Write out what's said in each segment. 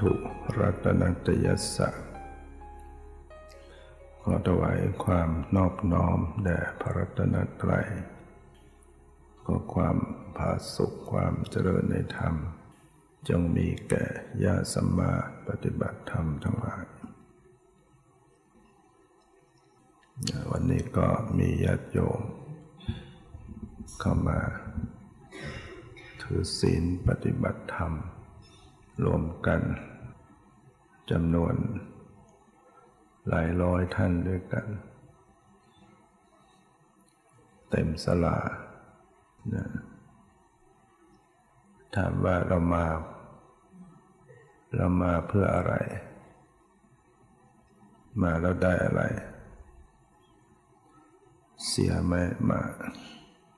ถุรัตนัตยัสสะขอถวายความนอบน้อมแด่พระรัตนตรัยขอความผาสุขความเจริญในธรรม จงมีแก่ญาสัมมาปฏิบัติธรรมทั้งหลายวันนี้ก็มีญาติโยมเข้ามา ถือศีลปฏิบัติธรรม รวมกัน จำนวน หลายร้อยท่านด้วยกัน เต็มสลานะถามว่าเรามา เรามาเพื่ออะไร มาแล้วได้อะไร เสียไหมมา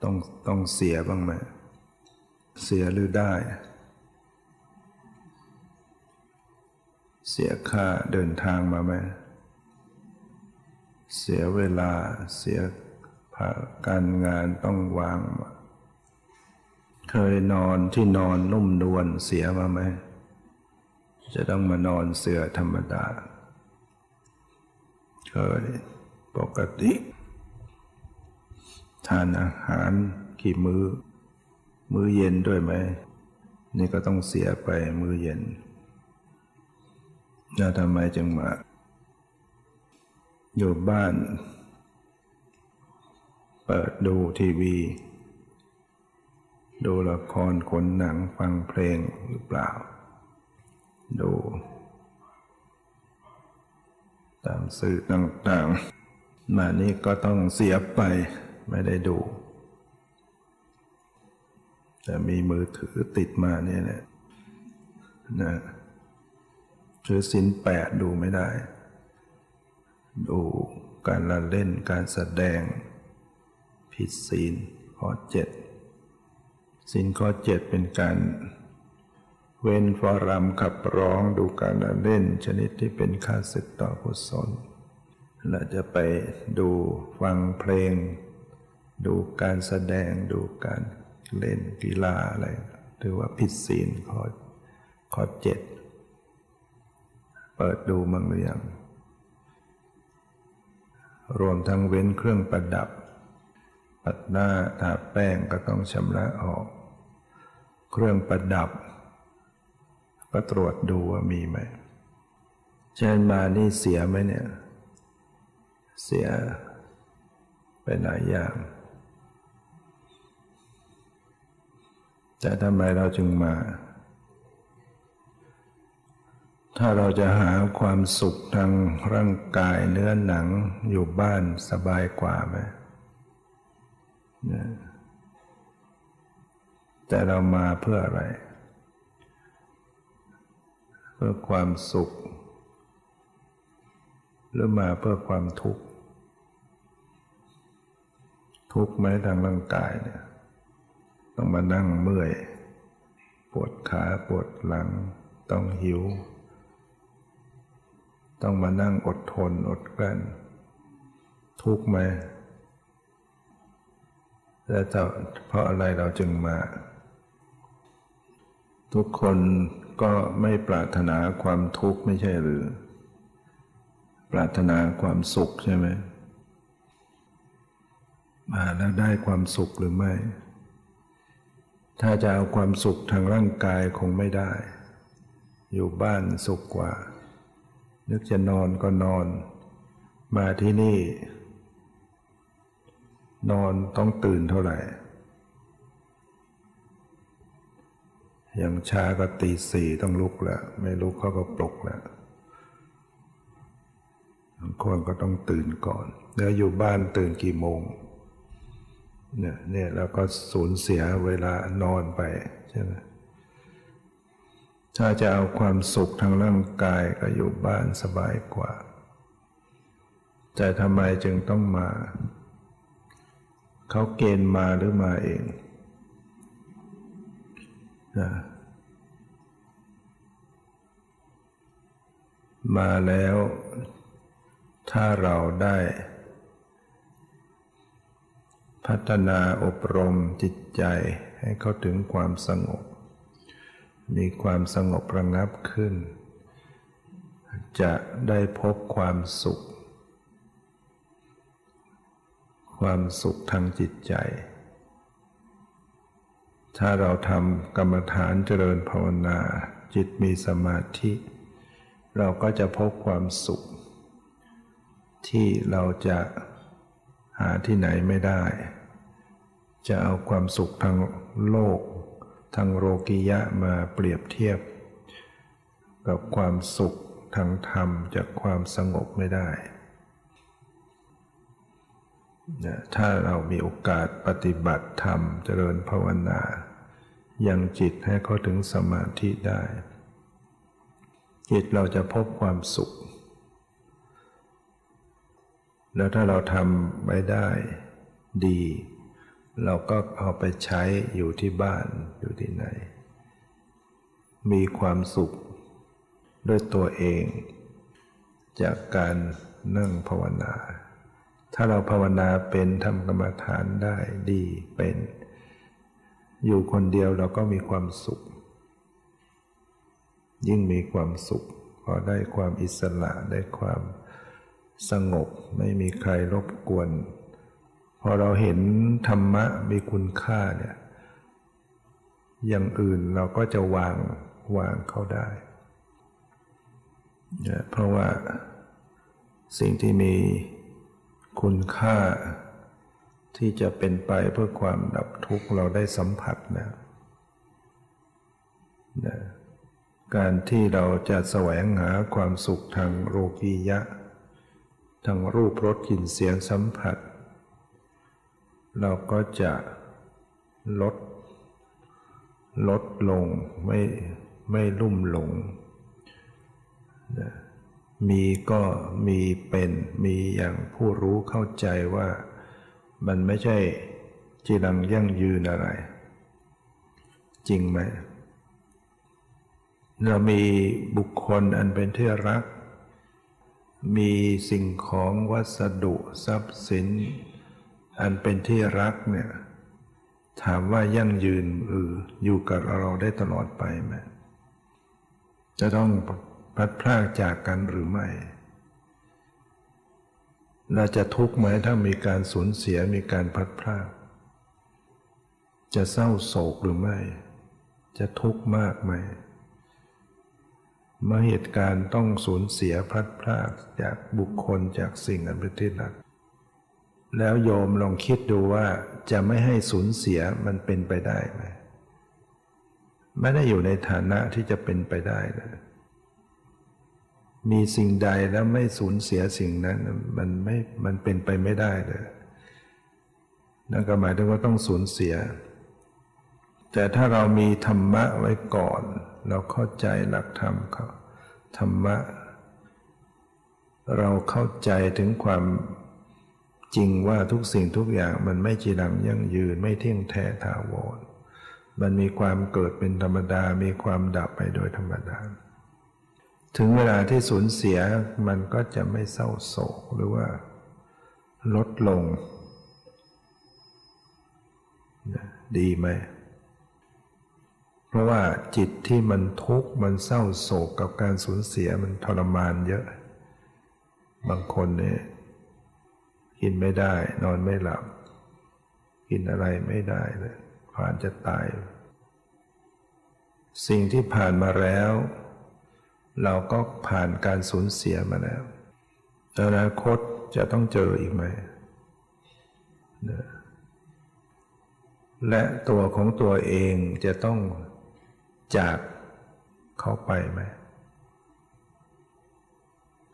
ต้องต้องเสียบ้างไหม เสียหรือได้ เสียค่าเดินทางมาไหม เสียเวลาเสียการงานต้องวาง เคยนอนที่นอนนุ่มนวลเสียมาไหม จะต้องมานอนเสือธรรมดา เคยปกติ ทานอาหารกี่มือ้อ มื้อเย็นด้วยไหม นี่ก็ต้องเสียไปมื้อเย็น แล้วทำไมจึงมา อยู่บ้าน เปิดดูทีวี ดูละครขนหนังฟังเพลงหรือเปล่า ดู ตามสื่อต่างๆ มานี่ก็ต้องเสียไปไม่ได้ดู แต่มีมือถือติดมาเนี่ยนะนะ คือสินแปดดูไม่ได้ ดูการละเล่นการแสดง ผิดศีลข้อเจ็ดศีลข้อเจ็ดเป็นการเว้นฟอรัมขับร้องดูการละเล่นชนิดที่เป็นค่าศึกต่อกุศลเราจะไปดูฟังเพลง ดูการแสดงดูการเล่นกีฬาอะไรถือว่าผิดศีลข้อข้อเจ็ด ปิดดูมั้งหรือยังรวมทั้งเว้นเครื่องประดับ ปัดหน้าทาแป้งก็ต้องชำระออก เครื่องประดับ ก็ตรวจดูว่ามีไหมเช่นมานี่เสียไหมเนี่ย เสียไปหลายอย่าง แต่ทำไมเราจึงมา ถ้าเราจะหาความสุขทางร่างกายเนื้อหนังอยู่บ้านสบายกว่าไหมแต่เรามาเพื่ออะไร เพื่อความสุข หรือมาเพื่อความทุกข์ ทุกข์ไหมทางร่างกายเนี่ย ต้องมานั่งเมื่อย ปวดขาปวดหลัง ต้องหิว ต้องมานั่งอดทนอดกลั้น ทุกข์ไหมแล้วเพราะอะไรเราจึงมา ทุกคนก็ไม่ปรารถนาความทุกข์ไม่ใช่หรือ ปรารถนาความสุขใช่ไหมมาแล้วได้ความสุขหรือไม่ ถ้าจะเอาความสุขทางร่างกายคงไม่ได้ อยู่บ้านสุขกว่า นึกจะนอนก็นอน มาที่นี่ นอนต้องตื่นเท่าไหร่ อย่างช้าก็ตีสี่ต้องลุกแล้ว ไม่ลุกเขาก็ปลุกแล้วบางคนก็ต้องตื่นก่อน แล้วอยู่บ้านตื่นกี่โมง เนี่ยเนี่ยแล้วก็สูญเสียเวลานอนไปใช่ไหม ถ้าจะเอาความสุขทางร่างกายก็อยู่บ้านสบายกว่า แต่ทำไมจึงต้องมา เขาเกณฑ์มาหรือมาเองนะมาแล้ว ถ้าเราได้ พัฒนาอบรมจิตใจให้เขาถึงความสงบ มีความสงบระงับขึ้น จะได้พบความสุข ความสุขทางจิตใจ ถ้าเราทำกรรมฐานเจริญภาวนา จิตมีสมาธิ เราก็จะพบความสุข ที่เราจะหาที่ไหนไม่ได้ จะเอาความสุขทางโลก ทางโลกิยะมาเปรียบเทียบ กับความสุขทางธรรมจากความสงบไม่ได้ถ้าเรามีโอกาสปฏิบัติธรรมเจริญภาวนายังจิตให้เขาถึงสมาธิได้ จิตเราจะพบความสุข แล้วถ้าเราทำไม่ได้ดี เราก็เอาไปใช้อยู่ที่บ้านอยู่ที่ไหน มีความสุขด้วยตัวเอง จากการนั่งภาวนา ถ้าเราภาวนาเป็นทำกรรมฐานได้ดีเป็น อยู่คนเดียวเราก็มีความสุข ยิ่งมีความสุขพอได้ความอิสระได้ความสงบไม่มีใครรบกวน พอเราเห็นธรรมะมีคุณค่าเนี่ย อย่างอื่นเราก็จะวางวางเขาได้เพราะว่าสิ่งที่มีคุณค่าที่จะเป็นไปเพื่อความดับทุกข์เราได้สัมผัสนะนะการที่เราจะแสวงหาความสุขทางโลกียะ ทางรูปรสกลิ่นเสียงสัมผัส เราก็จะลด ลดลงไม่ไม่ลุ่มหลง มีก็มีเป็นมีอย่างผู้รู้เข้าใจว่ามันไม่ใช่จีรังยั่งยืนอะไร จริงไหม เรามีบุคคลอันเป็นที่รัก มีสิ่งของวัสดุทรัพย์สิน อันเป็นที่รักเนี่ย ถามว่ายั่งยืนหรืออยู่กับเราได้ตลอดไปไหมจะต้องพัดพลากจากกันหรือไม่เราจะทุกข์ไหมถ้ามีการสูญเสียมีการพัดพลากจะเศร้าโศกหรือไม่ จะทุกข์มากไหมเมื่อเหตุการณ์ต้องสูญเสียพลัดพรากจากบุคคลจากสิ่งอันเป็นที่รัก แล้วโยมลองคิดดูว่าจะไม่ให้สูญเสียมันเป็นไปได้ไหมไม่ได้อยู่ในฐานะที่จะเป็นไปได้เลยมีสิ่งใดแล้วไม่สูญเสียสิ่งนั้น มันไม่มันเป็นไปไม่ได้เลยนั่นก็หมายถึงว่าต้องสูญเสีย แต่ถ้าเรามีธรรมะไว้ก่อน เราเข้าใจหลักธรรมเขาธรรมะ เราเข้าใจถึงความ จริงว่าทุกสิ่งทุกอย่างมันไม่จีรังยั่งยืนไม่เที่ยงแท้ถาวร มันมีความเกิดเป็นธรรมดา มีความดับไปโดยธรรมดา ถึงเวลาที่สูญเสียมันก็จะไม่เศร้าโศกหรือว่า ลดลง ดีไหม เพราะว่าจิตที่มันทุกข์มันเศร้าโศกกับการสูญเสียมันทรมานเยอะ บางคนเนี่ย กินไม่ได้ นอนไม่หลับ กินอะไรไม่ได้เลยผ่านจะตาย สิ่งที่ผ่านมาแล้ว เราก็ผ่านการสูญเสียมาแล้วอนาคตจะต้องเจออีกไหมและตัวของตัวเองจะต้องจากเขาไปไหม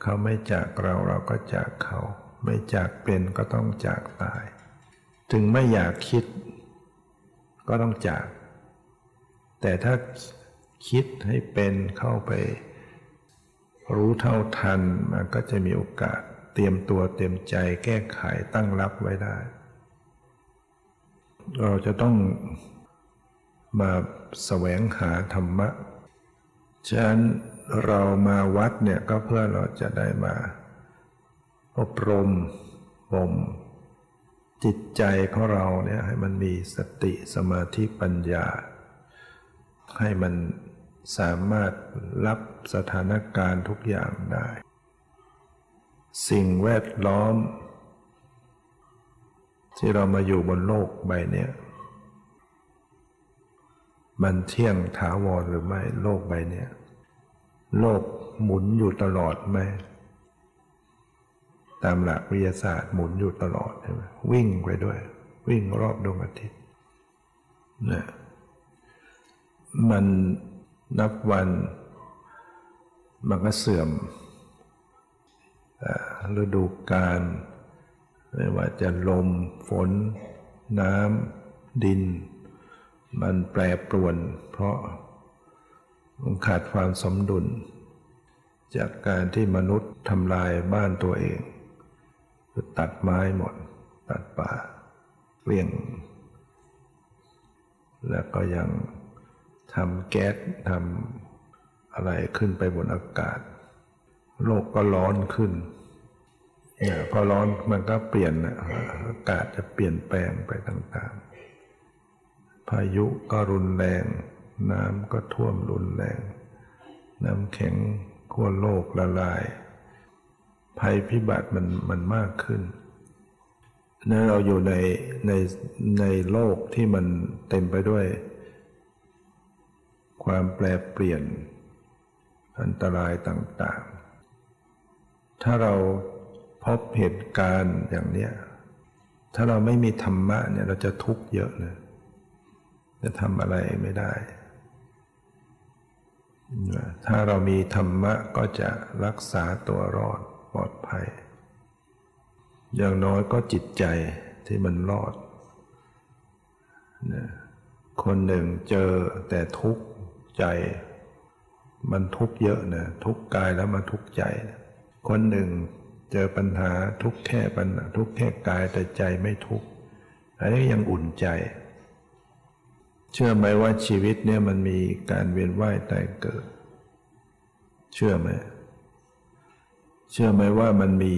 เขาไม่จากเราเราก็จากเขา ไม่จากเป็นก็ต้องจากตาย ถึงไม่อยากคิด ก็ต้องจาก แต่ถ้าคิดให้เป็นเข้าไป รู้เท่าทันมันก็จะมีโอกาสเตรียมตัวเตรียมใจแก้ไขตั้งรับไว้ได้ เราจะต้องมาแสวงหาธรรมะ ฉะนั้นเรามาวัดเนี่ยก็เพื่อเราจะได้มา อบรมบ่มจิตใจของเราเนี่ยให้มันมีสติสมาธิปัญญา ให้มันสามารถรับสถานการณ์ทุกอย่างได้ สิ่งแวดล้อม ที่เรามาอยู่บนโลกใบนี้มันเที่ยงถาวรหรือไม่โลกใบนี้โลกหมุนอยู่ตลอดไหม ตามหลักวิทยาศาสตร์หมุนอยู่ตลอดใช่ไหมวิ่งไปด้วย วิ่งรอบดวงอาทิตย์นะมันนับวันมันก็เสื่อมฤดูกาลไม่ว่าจะลม ฝน น้ำดิน มันแปรปรวน เพราะมันขาดความสมดุล จากการที่มนุษย์ทำลายบ้านตัวเอง คือตัดไม้หมด ตัดป่าเลี่ยง แล้วก็ยังทำแก๊สทำอะไรขึ้นไปบนอากาศ โลกก็ร้อนขึ้นเนี่ยพอร้อนมันก็เปลี่ยนอากาศจะเปลี่ยนแปลงไปต่างๆ พายุก็รุนแรง น้ำก็ท่วมรุนแรง น้ำแข็งขั้วโลกละลาย ภัยพิบัติมันมันมากขึ้นนั่นเราอยู่ในในในโลกที่มันเต็มไปด้วย ความแปรเปลี่ยน อันตรายต่างๆ ถ้าเราพบเหตุการณ์อย่างเนี้ย ถ้าเราไม่มีธรรมะเนี่ยเราจะทุกข์เยอะเลย จะทำอะไรไม่ได้ ถ้าเรามีธรรมะก็จะรักษาตัวรอด ปลอดภัย อย่างน้อยก็จิตใจที่มันรอดนคนหนึ่งเจอแต่ทุกข์ใจ มันทุกข์เยอะนะทุกข์กายแล้วมันทุกข์ใจคนหนึ่งเจอปัญหาทุกข์แค่ปัญหาทุกข์แค่กายแต่ใจไม่ทุกข์อันนี้ยังอุ่นใจ เชื่อไหมว่าชีวิตเนี่ยมันมีการเวียนว่ายตายเกิด เชื่อไหม เชื่อไหมว่ามันมี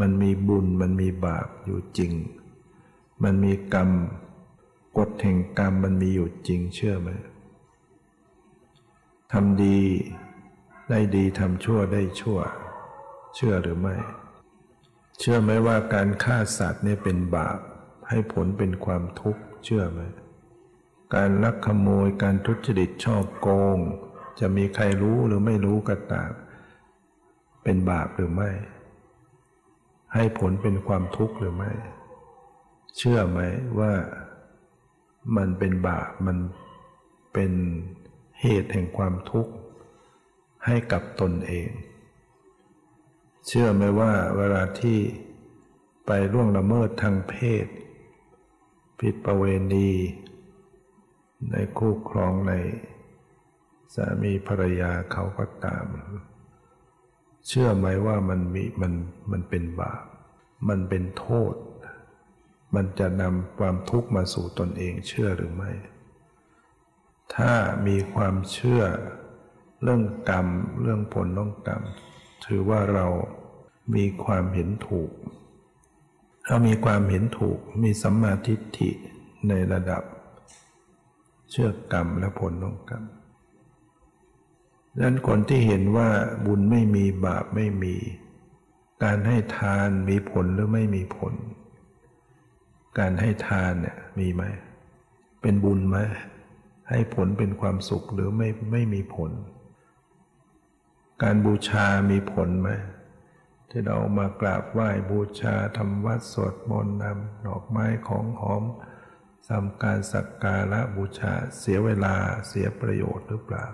มันมีบุญมันมีบาปอยู่จริง มันมีกรรมกฎแห่งกรรมมันมีอยู่จริง เชื่อไหมทำดีได้ดีทำชั่วได้ชั่ว เชื่อหรือไม่ เชื่อไหมว่าการฆ่าสัตว์เนี่ยเป็นบาป ให้ผลเป็นความทุกข์เชื่อไหมการลักขโมยการทุจริตชอบโกง จะมีใครรู้หรือไม่รู้ก็ตาม เป็นบาปหรือไม่ ให้ผลเป็นความทุกข์หรือไม่ เชื่อไหมว่ามันเป็นบาปมันเป็นเหตุแห่งความทุกข์ ให้กับตนเอง เชื่อไหมว่าเวลาที่ไปล่วงละเมิดทางเพศ ผิดประเวณี ในคู่ครองในสามีภรรยาเขาก็ตาม เชื่อไหมว่ามันมีมันมันเป็นบาป มันเป็นโทษ มันจะนำความทุกข์มาสู่ตนเองเชื่อหรือไม่ ถ้ามีความเชื่อเรื่องกรรม เรื่องผลต้องกรรม ถือว่าเรามีความเห็นถูก เรามีความเห็นถูกมีสัมมาทิฏฐิในระดับ เชื่อกรรมและผลต้องกรรม ดังนั้นคนที่เห็นว่าบุญไม่มีบาปไม่มี การให้ทานมีผลหรือไม่มีผล การให้ทานเนี่ยมีไหมเป็นบุญไหมให้ผลเป็นความสุขหรือไม่ไม่มีผล การบูชามีผลไหมที่เรามากราบไหว้บูชาทำวัดสวดมนต์นำดอกไม้ของหอมทำการสักการะบูชาเสียเวลาเสียประโยชน์หรือเปล่า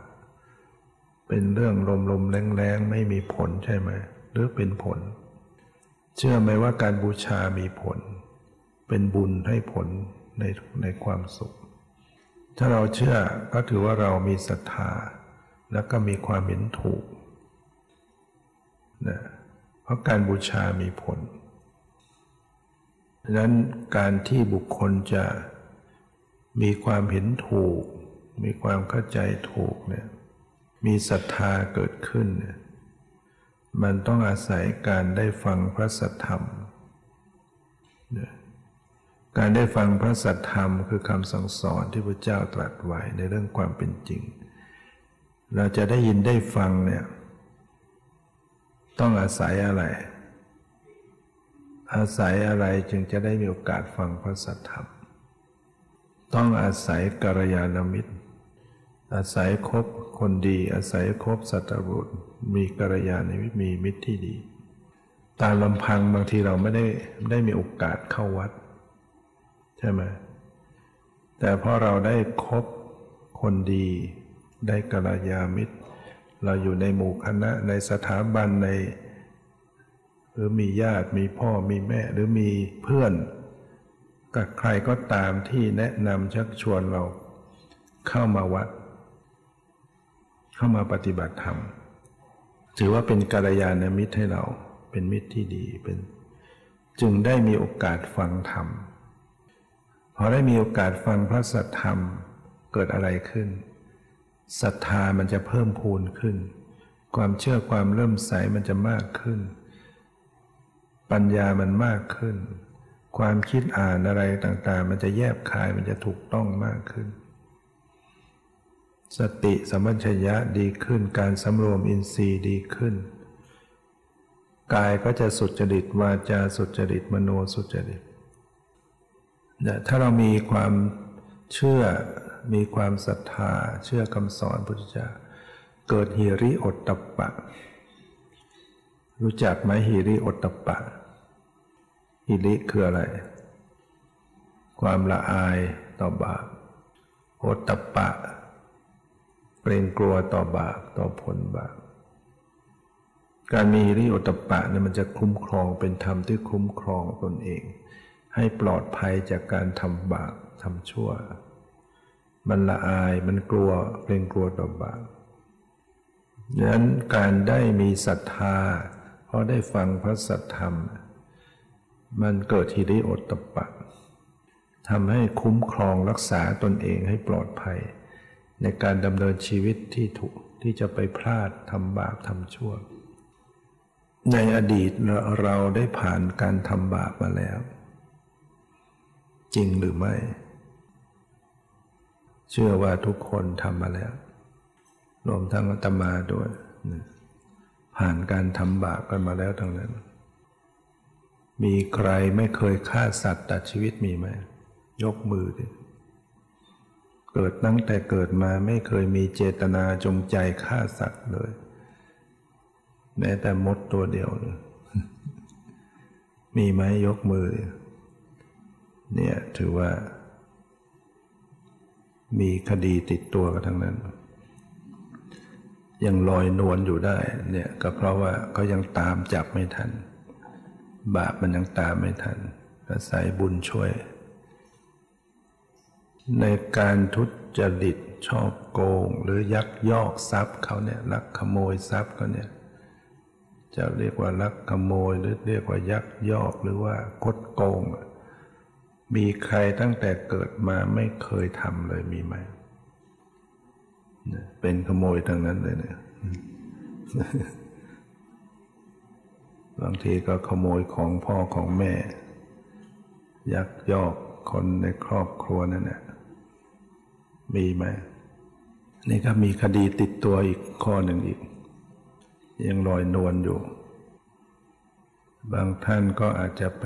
เป็นเรื่องลมลมแรงแรงไม่มีผลใช่ไหมหรือเป็นผล เชื่อไหมว่าการบูชามีผล เป็นบุญให้ผลในในความสุข ถ้าเราเชื่อก็ถือว่าเรามีศรัทธา แล้วก็มีความเห็นถูกนะเพราะการบูชามีผลดังนั้นการที่บุคคลจะมีความเห็นถูก มีความเข้าใจถูกเนี่ย มีศรัทธาเกิดขึ้น มันต้องอาศัยการได้ฟังพระสัทธรรม การได้ฟังพระสัทธรรมคือคำสั่งสอนที่พระเจ้าตรัสไว้ในเรื่องความเป็นจริง เราจะได้ยินได้ฟังเนี่ยต้องอาศัยอะไร อาศัยอะไรจึงจะได้มีโอกาสฟังพระสัทธรรม ต้องอาศัยกัลยาณมิตร อาศัยคบคนดี อาศัยคบสัตบุตรมีกัลยาณมิตรมีมิตรที่ดี ตามลำพังบางทีเราไม่ได้ได้มีโอกาสเข้าวัด ใช่ไหมแต่พอเราได้คบคนดี ได้กัลยาณมิตร เราอยู่ในหมู่คณะในสถาบันใน หรือมีญาติมีพ่อมีแม่หรือมีเพื่อนกับใครก็ตามที่แนะนำชักชวนเราเข้ามาวัด เข้ามาปฏิบัติธรรม ถือว่าเป็นกัลยาณมิตรให้เราเป็นมิตรที่ดีเป็น จึงได้มีโอกาสฟังธรรมพอได้มีโอกาสฟังพระสัทธรรมเกิดอะไรขึ้นศรัทธามันจะเพิ่มพูนขึ้น ความเชื่อความเริ่มใสมันจะมากขึ้น ปัญญามันมากขึ้น ความคิดอ่านอะไรต่างๆ มันจะแยบคายมันจะถูกต้องมากขึ้น สติสัมปชัญชยะดีขึ้น การสำรวมอินทรีย์ดีขึ้น กายก็จะสุจริตวาจาสุจริตมโนสุจริตถ้าเรามีความเชื่อมีความศรัทธา เชื่อคำสอนพุทธเจ้าเกิดฮิริโอตตปปะ รู้จักไหมฮิริโอตตปปะฮิริคืออะไร ความละอายต่อบาปโอตตปปะ เกรงกลัวต่อบาปต่อผลบาปการมีริโอตตปปะเนี่ยมันจะคุ้มครองเป็นธรรมที่คุ้มครองตนเอง ให้ปลอดภัยจากการทำบาปทำชั่ว มันละอายมันกลัวเกรงกลัวต่อบาปดังนั้นการได้มีศรัทธาเพราะได้ฟังพระสัทธรรม มันเกิดทีริโอตตปะทำให้คุ้มครองรักษาตนเองให้ปลอดภัย ในการดำเนินชีวิตที่ถูกที่จะไปพลาดทำบาปทำชั่ว ในอดีตเราได้ผ่านการทำบาปมาแล้ว จริงหรือไม่ เชื่อว่าทุกคนทำมาแล้ว รวมทั้งอาตมาด้วยผ่านการทำบาปกันมาแล้วทั้งนั้น มีใครไม่เคยฆ่าสัตว์ตัดชีวิตมีไหม ยกมือดิ เกิดตั้งแต่เกิดมาไม่เคยมีเจตนาจงใจฆ่าสัตว์เลย แม้แต่มดตัวเดียวเลยมีไหมยกมือ เนี่ยถือว่า มีคดีติดตัวกันทั้งนั้น ยังลอยนวลอยู่ได้ เนี่ยก็เพราะว่าเขายังตามจับไม่ทัน บาปมันยังตามไม่ทันอาศัยบุญช่วย ในการทุจริตชอบโกง หรือยักยอกทรัพย์เขาเนี่ยลักขโมยทรัพย์เขาเนี่ยจะเรียกว่าลักขโมยหรือเรียกว่ายักยอกหรือว่าคดโกง มีใครตั้งแต่เกิดมาไม่เคยทำเลยมีไหมเป็นขโมยทั้งนั้นเลยเนี่ยบางทีก็ขโมยของพ่อของแม่ ยักยอกคนในครอบครัวนั่นแหละ มีไหมนี่ก็มีคดีติดตัวอีกข้อหนึ่งอีก ยังลอยนวลอยู่ บางท่านก็อาจจะไป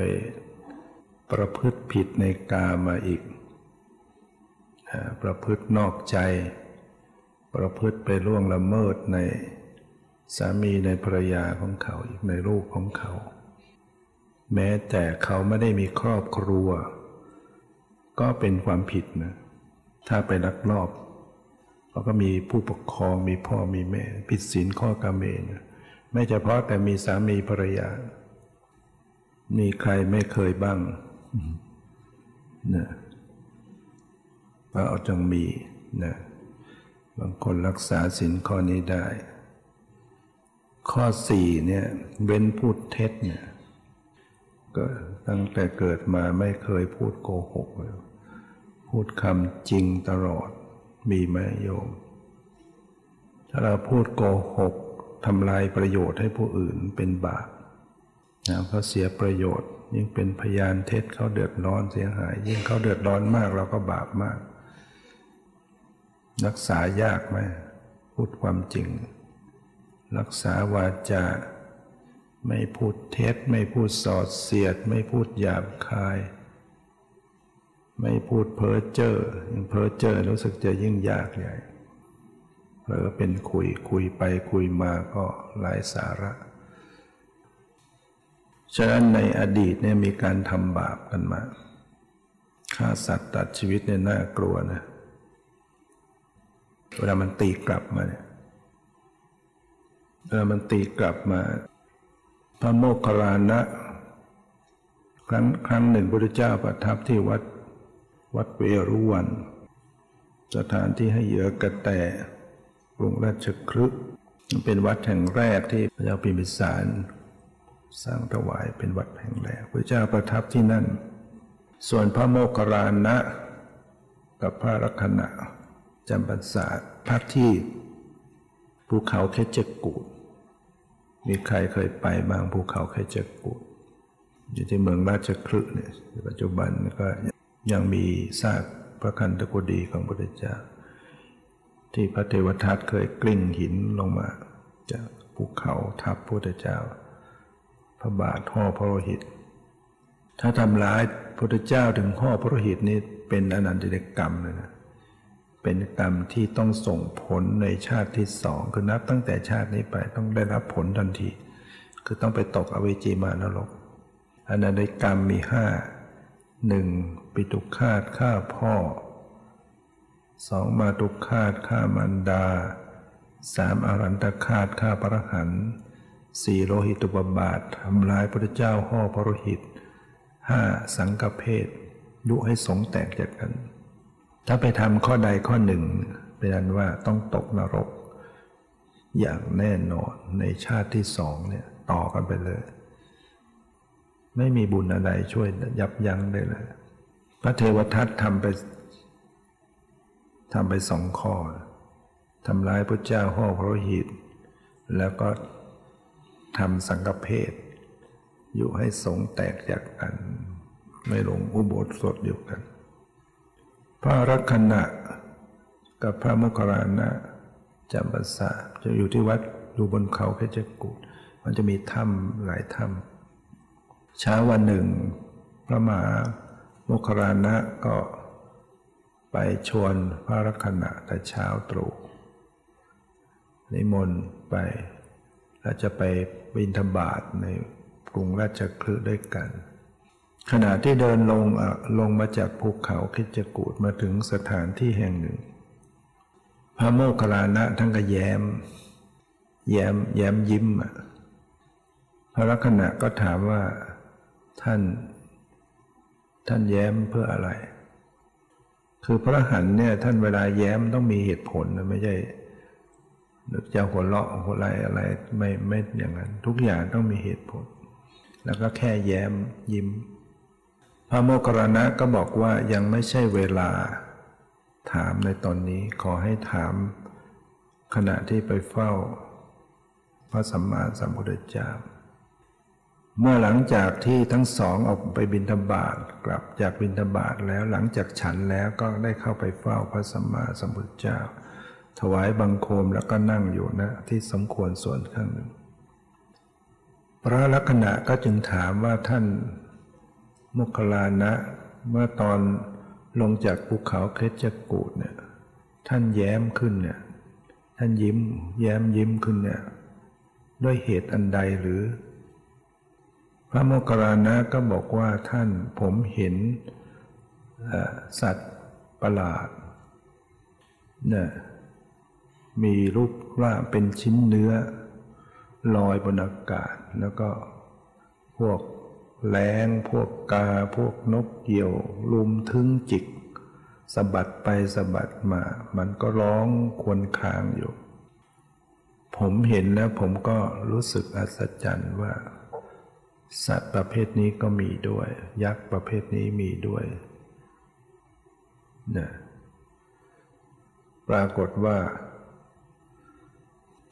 ประพฤติผิดในกามาอีก ประพฤตินอกใจ ประพฤติไปล่วงละเมิดในสามีในภรรยาของเขาอีกในลูกของเขา แม้แต่เขาไม่ได้มีครอบครัว ก็เป็นความผิดนะ ถ้าไปลักลอบเขาก็มีผู้ปกครองมีพ่อมีแม่ ผิดศีลข้อกาเมนไม่เฉพาะแต่มีสามีภรรยา มีใครไม่เคยบ้างนะพระเอาจงมีนะบางคนรักษาสินข้อนี้ได้ ข้อสี่เนี่ยเว้นพูดเท็จเนี่ยก็ตั้งแต่เกิดมาไม่เคยพูดโกหกเลย พูดคำจริงตลอด มีไหมโยม ถ้าเราพูดโกหกทำลายประโยชน์ให้ผู้อื่นเป็นบาปนะเพราเสียประโยชน์ ยิ่งเป็นพยานเท็จเขาเดือดร้อนเสียหาย ยิ่งเขาเดือดร้อนมากเราก็บาปมาก รักษายากไหมพูดความจริง รักษาวาจาไม่พูดเท็จ ไม่พูดสอดเสียด ไม่พูดหยาบคาย ไม่พูดเพ้อเจ้อยิ่งเพ้อเจ้อรู้สึกจะยิ่งยากใหญ่เผลอเป็นคุยคุยไปคุยมาก็ไร้สาระฉะนั้นในอดีตเนี่ยมีการทำบาปกันมาฆ่าสัตว์ตัดชีวิตเนี่ยน่ากลัวนะเวลามันตีกลับมาเนี่ยเวลามันตีกลับมา พระโมคคัลลานะ ครั้งครั้งหนึ่งพระเจ้าประทับที่วัด วัดเวรุวัน สถานที่ให้เหยื่อกระแตกรุงราชครึเป็นวัดแห่งแรกที่พระเจ้าพิมพิสาร สร้างถวายเป็นวัดแห่งแรกพระเจ้าประทับที่นั่น ส่วนพระโมคคัลลานะ กับพระลักษณะจำพรรษาพักที่ภูเขาแคจกูดมีใครเคยไปบ้างภูเขาแคจกูดอยู่ที่เมืองราชคลึเนี่ยปัจจุบันก็ ยังมีซากพระคันตะกุดีของพระพุทธเจ้า ที่พระเทวทัตเคยกลิ้งหินลงมา จากภูเขาทับพระพุทธเจ้า พระบาทห่อพระโลหิต ถ้าทำร้ายพระพุทธเจ้าถึงห่อพระโลหิตนี่เป็นอนันติกรรมเลยนะเป็นกรรมที่ต้องส่งผลในชาติที่สองคือนับตั้งแต่ชาตินี้ไปต้องได้รับผลทันที คือต้องไปตกอเวจีมานรกอนันตกรรมมีห้า หนึ่งปิตุคาตฆ่าพ่อสองมาตุคาตฆ่ามันดาสามอารันตคาตฆ่าพระหันสี่โลหิตุบบาททำลายพระเจ้าห่อพระโลหิตห้าสังกเพศยุให้สงแตกจากกัน ถ้าไปทำข้อใดข้อหนึ่งเป็นอันว่าต้องตกนรก อย่างแน่นอนในชาติที่สองเนี่ยต่อกันไปเลย ไม่มีบุญอะไรช่วยยับยั้งได้เลย พระเทวทัตทำไปทำไปสองข้อทำร้ายพระเจ้าห่อพระหิต แล้วก็ทำสังกเพศอยู่ให้สงแตกจากกัน ไม่ลงอุโบสถเดียวกัน พระรักณะกับพระโมคคัลานะจำปาสาจะอยู่ที่วัดอยู่บนเขาเพชรกูดมันจะมีถ้ำหลายถ้ำ เช้าวันหนึ่ง พระมหาโมคคัลลานะก็ไปชวนพระรักณะแต่เช้าตรู่นิมนต์ไป แล้วจะไปบินธบาตในกรุงราชคลึด้วยกัน ขณะที่เดินลงลงมาจากภูเขาคิจกูดมาถึงสถานที่แห่งหนึ่ง พระโมคคัลลานะทั้งก็แย้ม แย้มแย้มยิ้ม พระลักษณะก็ถามว่า ท่าน ท่านแย้มเพื่ออะไร คือพระหันเนี่ยท่านเวลาแย้มต้องมีเหตุผลนะไม่ใช่นึกจะหัวเราะหัวไรอะไรไม่ไม่อย่างนั้น ทุกอย่างต้องมีเหตุผล แล้วก็แค่แย้มยิ้ม พระโมคคัลลานะก็บอกว่ายังไม่ใช่เวลาถามในตอนนี้ขอให้ถาม ขณะที่ไปเฝ้า พระสัมมาสัมพุทธเจ้า เมื่อหลังจากที่ทั้งสองออกไปบินธบาตกลับจากบินธบาตแล้วหลังจากฉันแล้วก็ได้เข้าไปเฝ้าพระสัมมาสัมพุทธเจ้า ถวายบังคมแล้วก็นั่งอยู่นะที่สมควรส่วนข้างหนึ่ง พระลักษณะก็จึงถามว่าท่านมุคลานะเมื่อตอนลงจากภูเขาเคจกูดเนี่ยท่านแย้มขึ้นเนี่ยท่านยิ้ม แย้มยิ้มขึ้นเนี่ยด้วยเหตุอันใดหรือ พระโมคคัลลานะก็บอกว่าท่านผมเห็นสัตว์ประหลาดเนี่ยมีรูปร่างเป็นชิ้นเนื้อลอยบนอากาศ แล้วก็พวกแรงพวกกาพวกนกเหยี่ยวลุมทึงจิกสะบัดไปสะบัดมา มันก็ร้องควนคางอยู่ ผมเห็นแล้วผมก็รู้สึกอัศจรรย์ว่า สัตว์ประเภทนี้ก็มีด้วย ยักษ์ประเภทนี้มีด้วยนะปรากฏว่า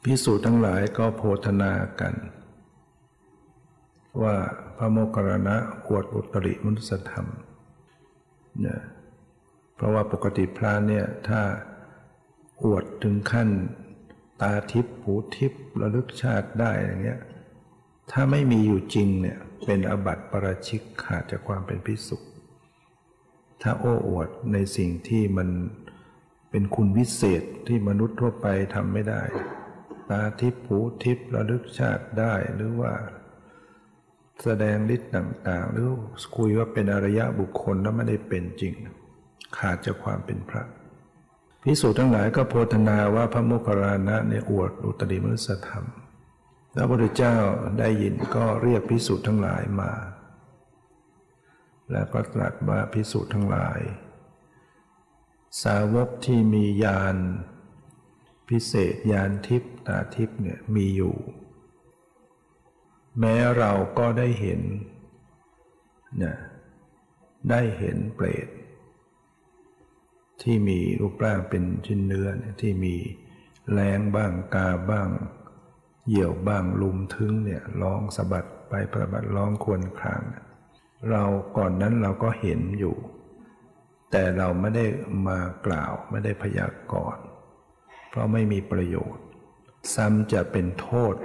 พิสูจน์ทั้งหลายก็โพธนากัน ว่าพระโมคคัลลานะอวดอุตริมนุสธรรมเนี่ยเพราะว่าปกติพระเนี่ยถ้าอวดถึงขั้น ตาทิพย์หูทิพย์ระลึกชาติได้อย่างเงี้ย ถ้าไม่มีอยู่จริงเนี่ยเป็นอบัติประราชิกขาดจากความเป็นพิสุถ้าโอ้อวดในสิ่งที่มันเป็นคุณวิเศษที่มนุษย์ทั่วไปทำไม่ได้ ตาทิพย์หูทิพย์ระลึกชาติได้หรือว่า แสดงฤทธิ์ต่าง ๆ หรือคุยว่าเป็นอริยะบุคคลแล้วไม่ได้เป็นจริง ขาดจากความเป็นพระพิสูจน์ทั้งหลายก็โพธนาว่าพระโมคคัลลานะในอวดอุตริมนุสธรรม พระพุทธเจ้าได้ยินก็เรียกพิสูจน์ทั้งหลายมา แล้วก็ตรัสว่าพิสูจน์ทั้งหลาย สาวกที่มีญาณพิเศษญาณทิพย์ตาทิพย์เนี่ยมีอยู่ แม้เราก็ได้เห็นนะได้เห็นเปรตที่มีรูปร่างเป็นชิ้นเนื้อที่มีแรงบ้างกาบ้าง เหี่ยวบ้างลุมทึงเนี่ยร้องสะบัดไปประบัดร้องควนคราง เราก่อนนั้นเราก็เห็นอยู่ แต่เราไม่ได้มากล่าวไม่ได้พยากรณ์เพราะไม่มีประโยชน์ ซ้ำจะเป็นโทษ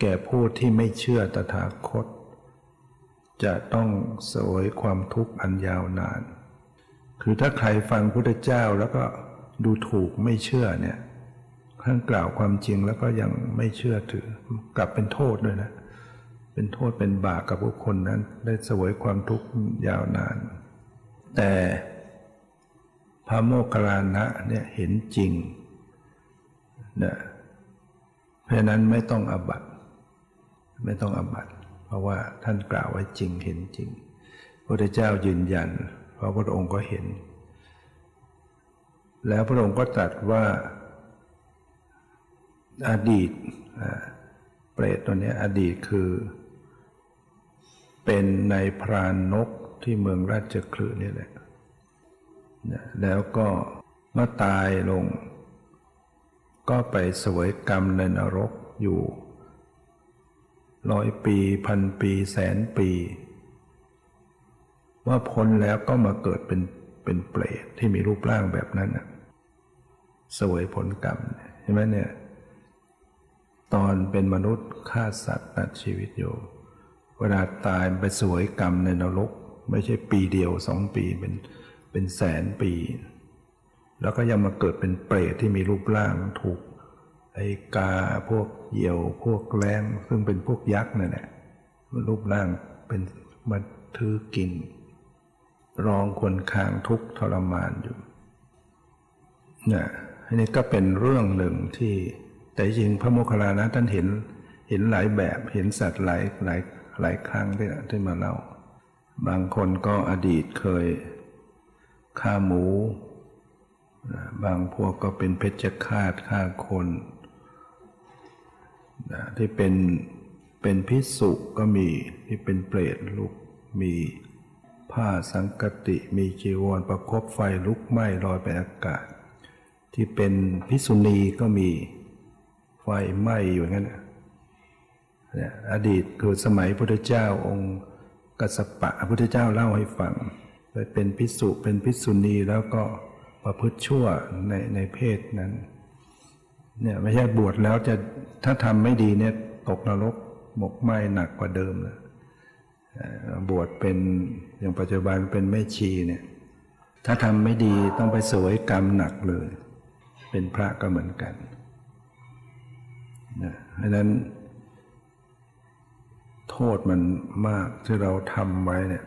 แก่ผู้ที่ไม่เชื่อตถาคต จะต้องสวยความทุกข์อันยาวนาน คือถ้าใครฟังพุทธเจ้าแล้วก็ดูถูกไม่เชื่อเนี่ย ท่านกล่าวความจริงแล้วก็ยังไม่เชื่อถือ กลับเป็นโทษด้วยนะ เป็นโทษเป็นบาปกับบุคคลนั้น ได้สวยความทุกข์ยาวนาน แต่พระโมคคัลลานะเนี่ยเห็นจริงนะเพราะนั้นไม่ต้องอบัตไม่ต้องอบัตเพราะว่าท่านกล่าวไว้จริงเห็นจริงพระพุทธเจ้ายืนยัน เพราะพระองค์ก็เห็น แล้วพระองค์ก็ตรัสว่า อดีตเปรตตัวนี้อดีตคือ เป็นในพรานนกที่เมืองราชคลืนี่แหละแล้วก็เมื่อตายลง ก็ไปสวยกรรมในนรกอยู่ร้อยปีพันปีแสนปีว่าพ้นแล้วก็มาเกิดเป็นเป็นเปรตที่มีรูปร่างแบบนั้นสวยผลกรรมใช่ไหมเนี่ย ตอนเป็นมนุษย์ฆ่าสัตว์ตัดชีวิตอยู่ เวลาตายไปสวยกรรมในนรก ไม่ใช่ปีเดียวสองปีเป็นเป็นแสนปี แล้วก็ยังมาเกิดเป็นเปรตที่มีรูปร่างถูกไอ้กาพวกเหยี่ยวพวกแรงซึ่งเป็นพวกยักษ์นั่นแหละรูปร่างเป็นมาถือกินรองคนคางทุกทรมานอยู่เนี่ยอันนี้ก็เป็นเรื่องหนึ่งที่ แต่จริงพระโมคคัลลานะท่านเห็นเห็นหลายแบบเห็นสัตว์หลายหลายหลายครั้งที่ที่มาเล่า บางคนก็อดีตเคยฆ่าหมู บางพวกก็เป็นเพชฌฆาตฆ่าคนที่เป็นเป็นพิสุก็มีที่เป็นเปรตลุกมีผ้าสังกติมีจีวรประคบไฟลุกไหม้ลอยไปอากาศ ที่เป็นพิสุณีก็มี ไฟไหม้อยู่งั้นเนี่ยอดีตคือสมัยพุทธเจ้าองค์กัสปะพระพุทธเจ้าเล่าให้ฟังไปเป็นพิสุเป็นพิสุณีแล้วก็ประพฤติชั่วในในเพศนั้นเนี่ยไม่ใช่บวชแล้วจะถ้าทำไม่ดีเนี่ยตกนรกหมกไหมหนักกว่าเดิมเลยบวชเป็นอย่างปัจจุบันเป็นแม่ชีเนี่ยถ้าทำไม่ดีต้องไปสวยกรรมหนักเลย เป็นพระก็เหมือนกัน นะเพราะนั้นโทษมันมากที่เราทำไว้เนี่ย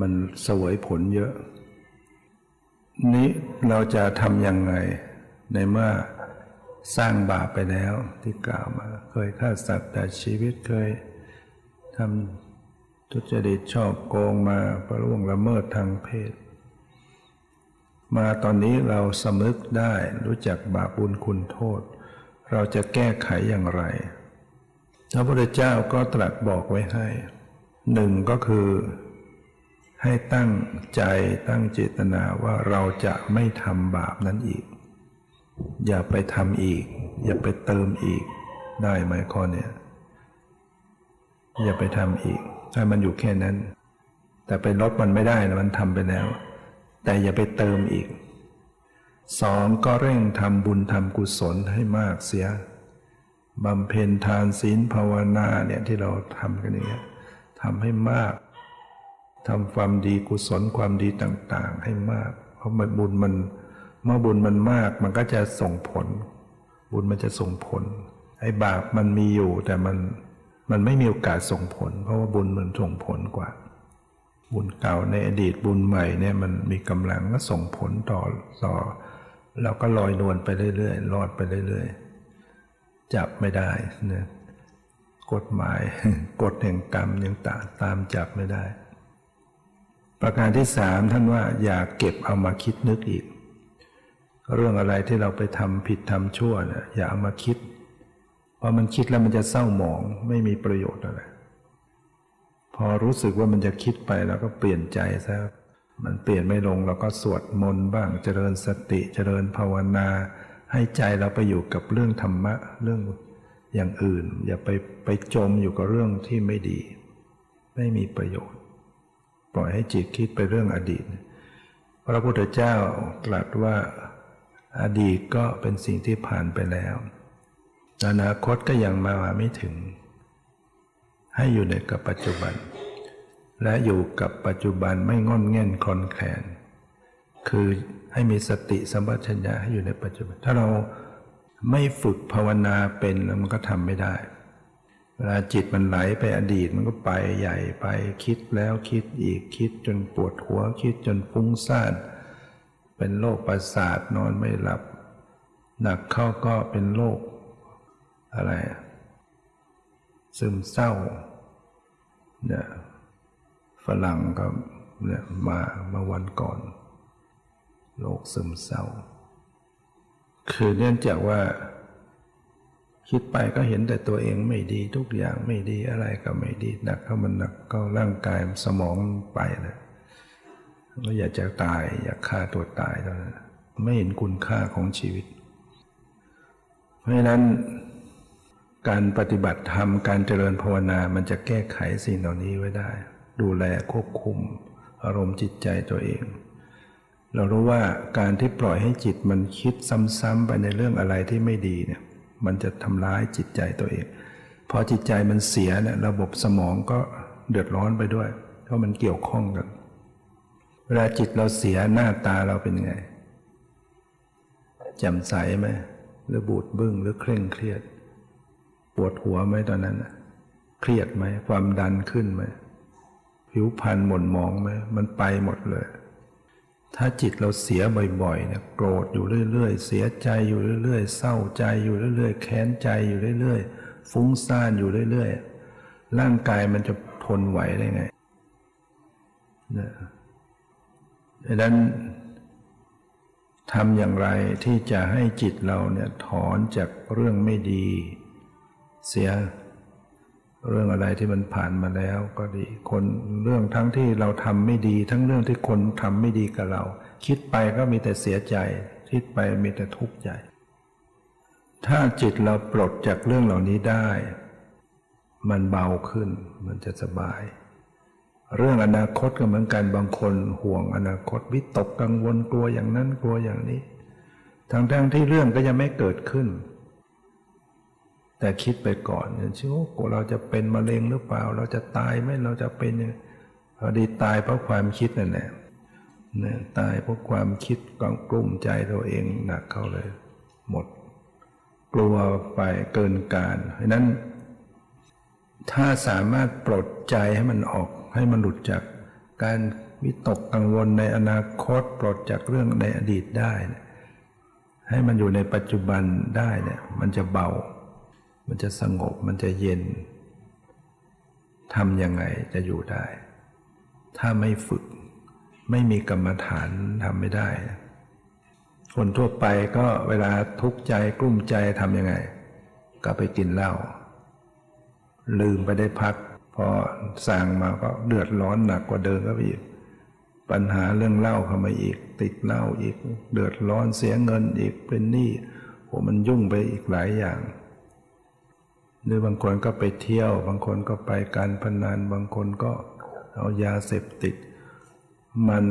มันสวยผลเยอะ นี้เราจะทำยังไง ในเมื่อสร้างบาปไปแล้วที่กล่าวมา เคยฆ่าสัตว์แต่ชีวิตเคยทำทุจริตชอบโกงมาประล่วงละเมิดทางเพศ มาตอนนี้เราสมึกได้รู้จักบาปบุญคุณโทษ เราจะแก้ไขอย่างไร พระพุทธเจ้าก็ตรัสบอกไว้ให้ หนึ่งก็คือ ให้ตั้งใจตั้งเจตนาว่าเราจะไม่ทำบาปนั้นอีก อย่าไปทำอีก อย่าไปเติมอีก ได้ไหมข้อเนี้ยอย่าไปทำอีกถ้ามันอยู่แค่นั้น แต่ไปลดมันไม่ได้นะมันทำไปแล้ว แต่อย่าไปเติมอีก สองก็เร่งทำบุญทำกุศลให้มากเสียบำเพ็ญทานศีลภาวนาเนี่ยที่เราทำกันเงี้ยทำให้มากทำความดีกุศลความดีต่าง ๆ ให้มาก เพราะมันบุญมันเมื่อบุญมันมากมันก็จะส่งผล บุญมันจะส่งผลไอ้บาปมันมีอยู่แต่มันมันไม่มีโอกาสส่งผล เพราะว่าบุญมันส่งผลกว่า บุญเก่าในอดีตบุญใหม่เนี่ยมันมีกำลังก็ส่งผลต่อต่อ เราก็ลอยนวลไปเรื่อยๆรอดไปเรื่อยๆจับไม่ได้นะกฎหมายกฎแห่งกรรมยังตาตามจับไม่ได้ ประการที่สามท่านว่าอย่าเก็บเอามาคิดนึกอีก เรื่องอะไรที่เราไปทำผิดทำชั่วเนี่ยอย่าเอามาคิดพอมันคิดแล้วมันจะเศร้าหมองไม่มีประโยชน์อะไรพอรู้สึกว่ามันจะคิดไปแล้วก็เปลี่ยนใจซะ มันเปลี่ยนไม่ลงเราก็สวดมนต์บ้างเจริญสติเจริญภาวนา ให้ใจเราไปอยู่กับเรื่องธรรมะเรื่องอย่างอื่น อย่าไปไปจมอยู่กับเรื่องที่ไม่ดี ไม่มีประโยชน์ ปล่อยให้จิตคิดไปเรื่องอดีต พระพุทธเจ้าตรัสว่าอดีตก็เป็นสิ่งที่ผ่านไปแล้ว อนาคตก็ยังมาไม่ถึง ให้อยู่ในกับปัจจุบัน และอยู่กับปัจจุบันไม่งอนเง่นคลอนแคลนคือให้มีสติสัมปชัญญะให้อยู่ในปัจจุบัน ถ้าเราไม่ฝึกภาวนาเป็นแล้วมันก็ทำไม่ได้ เวลาจิตมันไหลไปอดีตมันก็ไปใหญ่ไปคิดแล้วคิดอีกคิดจนปวดหัวคิดจนฟุ้งซ่านเป็นโรคประสาทนอนไม่หลับ หนักเข้าก็เป็นโรคอะไร ซึมเศร้าเนี่ย ฝรั่งก็เนี่ยมามาวันก่อนโรคซึมเศร้า คือเนื่องจากว่า คิดไปก็เห็นแต่ตัวเองไม่ดีทุกอย่างไม่ดีอะไรก็ไม่ดีหนักเข้ามันหนักก็ร่างกายสมองไปเลยก็อยากจะตายอยากฆ่าตัวตายตอนนั้นไม่เห็นคุณค่าของชีวิต เพราะฉะนั้น การปฏิบัติธรรมการเจริญภาวนามันจะแก้ไขสิ่งเหล่านี้ไว้ได้ ดูแลควบคุม อารมณ์จิตใจตัวเอง เรารู้ว่าการที่ปล่อยให้จิตมันคิดซ้ำๆไปในเรื่องอะไรที่ไม่ดีเนี่ย มันจะทำร้ายจิตใจตัวเอง พอจิตใจมันเสียเนี่ยระบบสมองก็เดือดร้อนไปด้วย เพราะมันเกี่ยวข้องกัน เวลาจิตเราเสียหน้าตาเราเป็นไงแจ่มใสไหมหรือบูดบึ้งหรือเคร่งเครียด ปวดหัวไหมตอนนั้นเครียดไหมความดันขึ้นไหม ผิวพรรณหม่นมองไหมมันไปหมดเลย ถ้าจิตเราเสียบ่อยๆเนี่ยโกรธอยู่เรื่อยๆ เสียใจอยู่เรื่อยๆ เศร้าใจอยู่เรื่อยๆ แค้นใจอยู่เรื่อยๆ ฟุ้งซ่านอยู่เรื่อยๆ ร่างกายมันจะทนไหวได้ไงนะดังนั้นทำอย่างไรที่จะให้จิตเราเนี่ยถอนจากเรื่องไม่ดี เสีย เรื่องอะไรที่มันผ่านมาแล้วก็ดี คนเรื่องทั้งที่เราทำไม่ดี ทั้งเรื่องที่คนทำไม่ดีกับเรา คิดไปก็มีแต่เสียใจ คิดไปมีแต่ทุกข์ใจ ถ้าจิตเราปลดจากเรื่องเหล่านี้ได้ มันเบาขึ้น มันจะสบาย เรื่องอนาคตก็เหมือนกันบางคนห่วงอนาคตวิตกกังวลกลัวอย่างนั้นกลัวอย่างนี้ทั้งๆที่เรื่องก็ยังไม่เกิดขึ้น แต่คิดไปก่อนอย่างเช่นโอ้เราจะเป็นมะเร็งหรือเปล่า เราจะตายไหมเราจะเป็นพอดีตายเพราะความคิดนั่นแหละเนี่ยตายเพราะความคิดกังกลุ่มใจตัวเองหนักเข้าเลย หมด กลัวไปเกินการเพราะนั้น ถ้าสามารถปลดใจให้มันออกให้มันหลุดจากการวิตกกังวลในอนาคตปลดจากเรื่องในอดีตได้ ให้มันอยู่ในปัจจุบันได้เนี่ยมันจะเบา มันจะสงบมันจะเย็นทำยังไงจะอยู่ได้ ถ้าไม่ฝึก ไม่มีกรรมฐานทำไม่ได้ คนทั่วไปก็เวลาทุกข์ใจกลุ้มใจทำยังไง ก็ไปกินเหล้าลืมไปได้พัก พอสั่งมาก็เดือดร้อนหนักกว่าเดิมก็อีกปัญหาเรื่องเหล้าเข้ามาอีก ติดเหล้าอีก เดือดร้อนเสียเงินอีกเป็นหนี้โหมันยุ่งไปอีกหลายอย่าง หรือบางคนก็ไปเที่ยว บางคนก็ไปการพนัน บางคนก็เอายาเสพติด มัน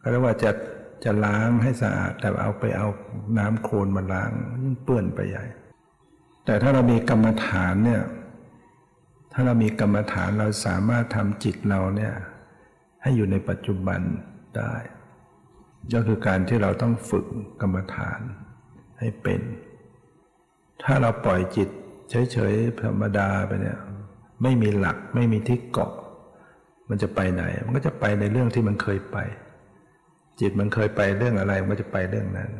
ก็เรียกว่าจะจะล้างให้สะอาด แต่เอาไปเอาน้ำโคลนมาล้างยิ่งเปื้อนไปใหญ่ แต่ถ้าเรามีกรรมฐานเนี่ย ถ้าเรามีกรรมฐานเราสามารถทำจิตเราเนี่ย ให้อยู่ในปัจจุบันได้ ก็คือการที่เราต้องฝึกกรรมฐานให้เป็น ถ้าเราปล่อยจิต เฉยๆธรรมดาไปเนี่ย ไม่มีหลักไม่มีที่เกาะ มันจะไปไหน มันก็จะไปในเรื่องที่มันเคยไป จิตมันเคยไปเรื่องอะไร มันก็จะไปเรื่องนั้น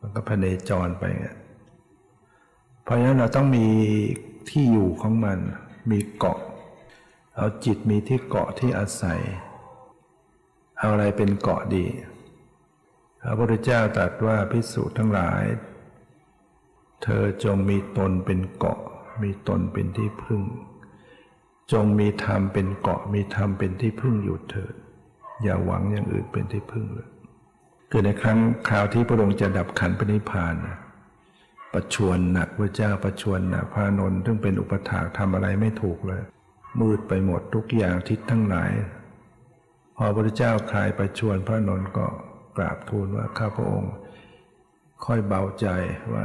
มันก็พเนจรไปเงี้ยเพราะฉะนั้นเราต้องมีที่อยู่ของมัน มีเกาะ เอาจิตมีที่เกาะที่อาศัย เอาอะไรเป็นเกาะดีพระพุทธเจ้าตรัสว่าพิสูจน์ทั้งหลาย เธอจงมีตนเป็นเกาะ มีตนเป็นที่พึ่ง จงมีธรรมเป็นเกาะ มีธรรมเป็นที่พึ่งอยู่เถิด อย่าหวังอย่างอื่นเป็นที่พึ่งเลยคือในครั้งคราวที่พระองค์จะดับขันปณิพานนะประชวนหนักพระเจ้าประชวนหนักพระนนท์ซึ่งเป็นอุปถากทำอะไรไม่ถูกเลย มืดไปหมดทุกอย่างทิศทั้งหลาย พอพระเจ้าคลายประชวนพระนนท์ก็กราบทูลว่าข้าพระองค์ ค่อยเบาใจว่า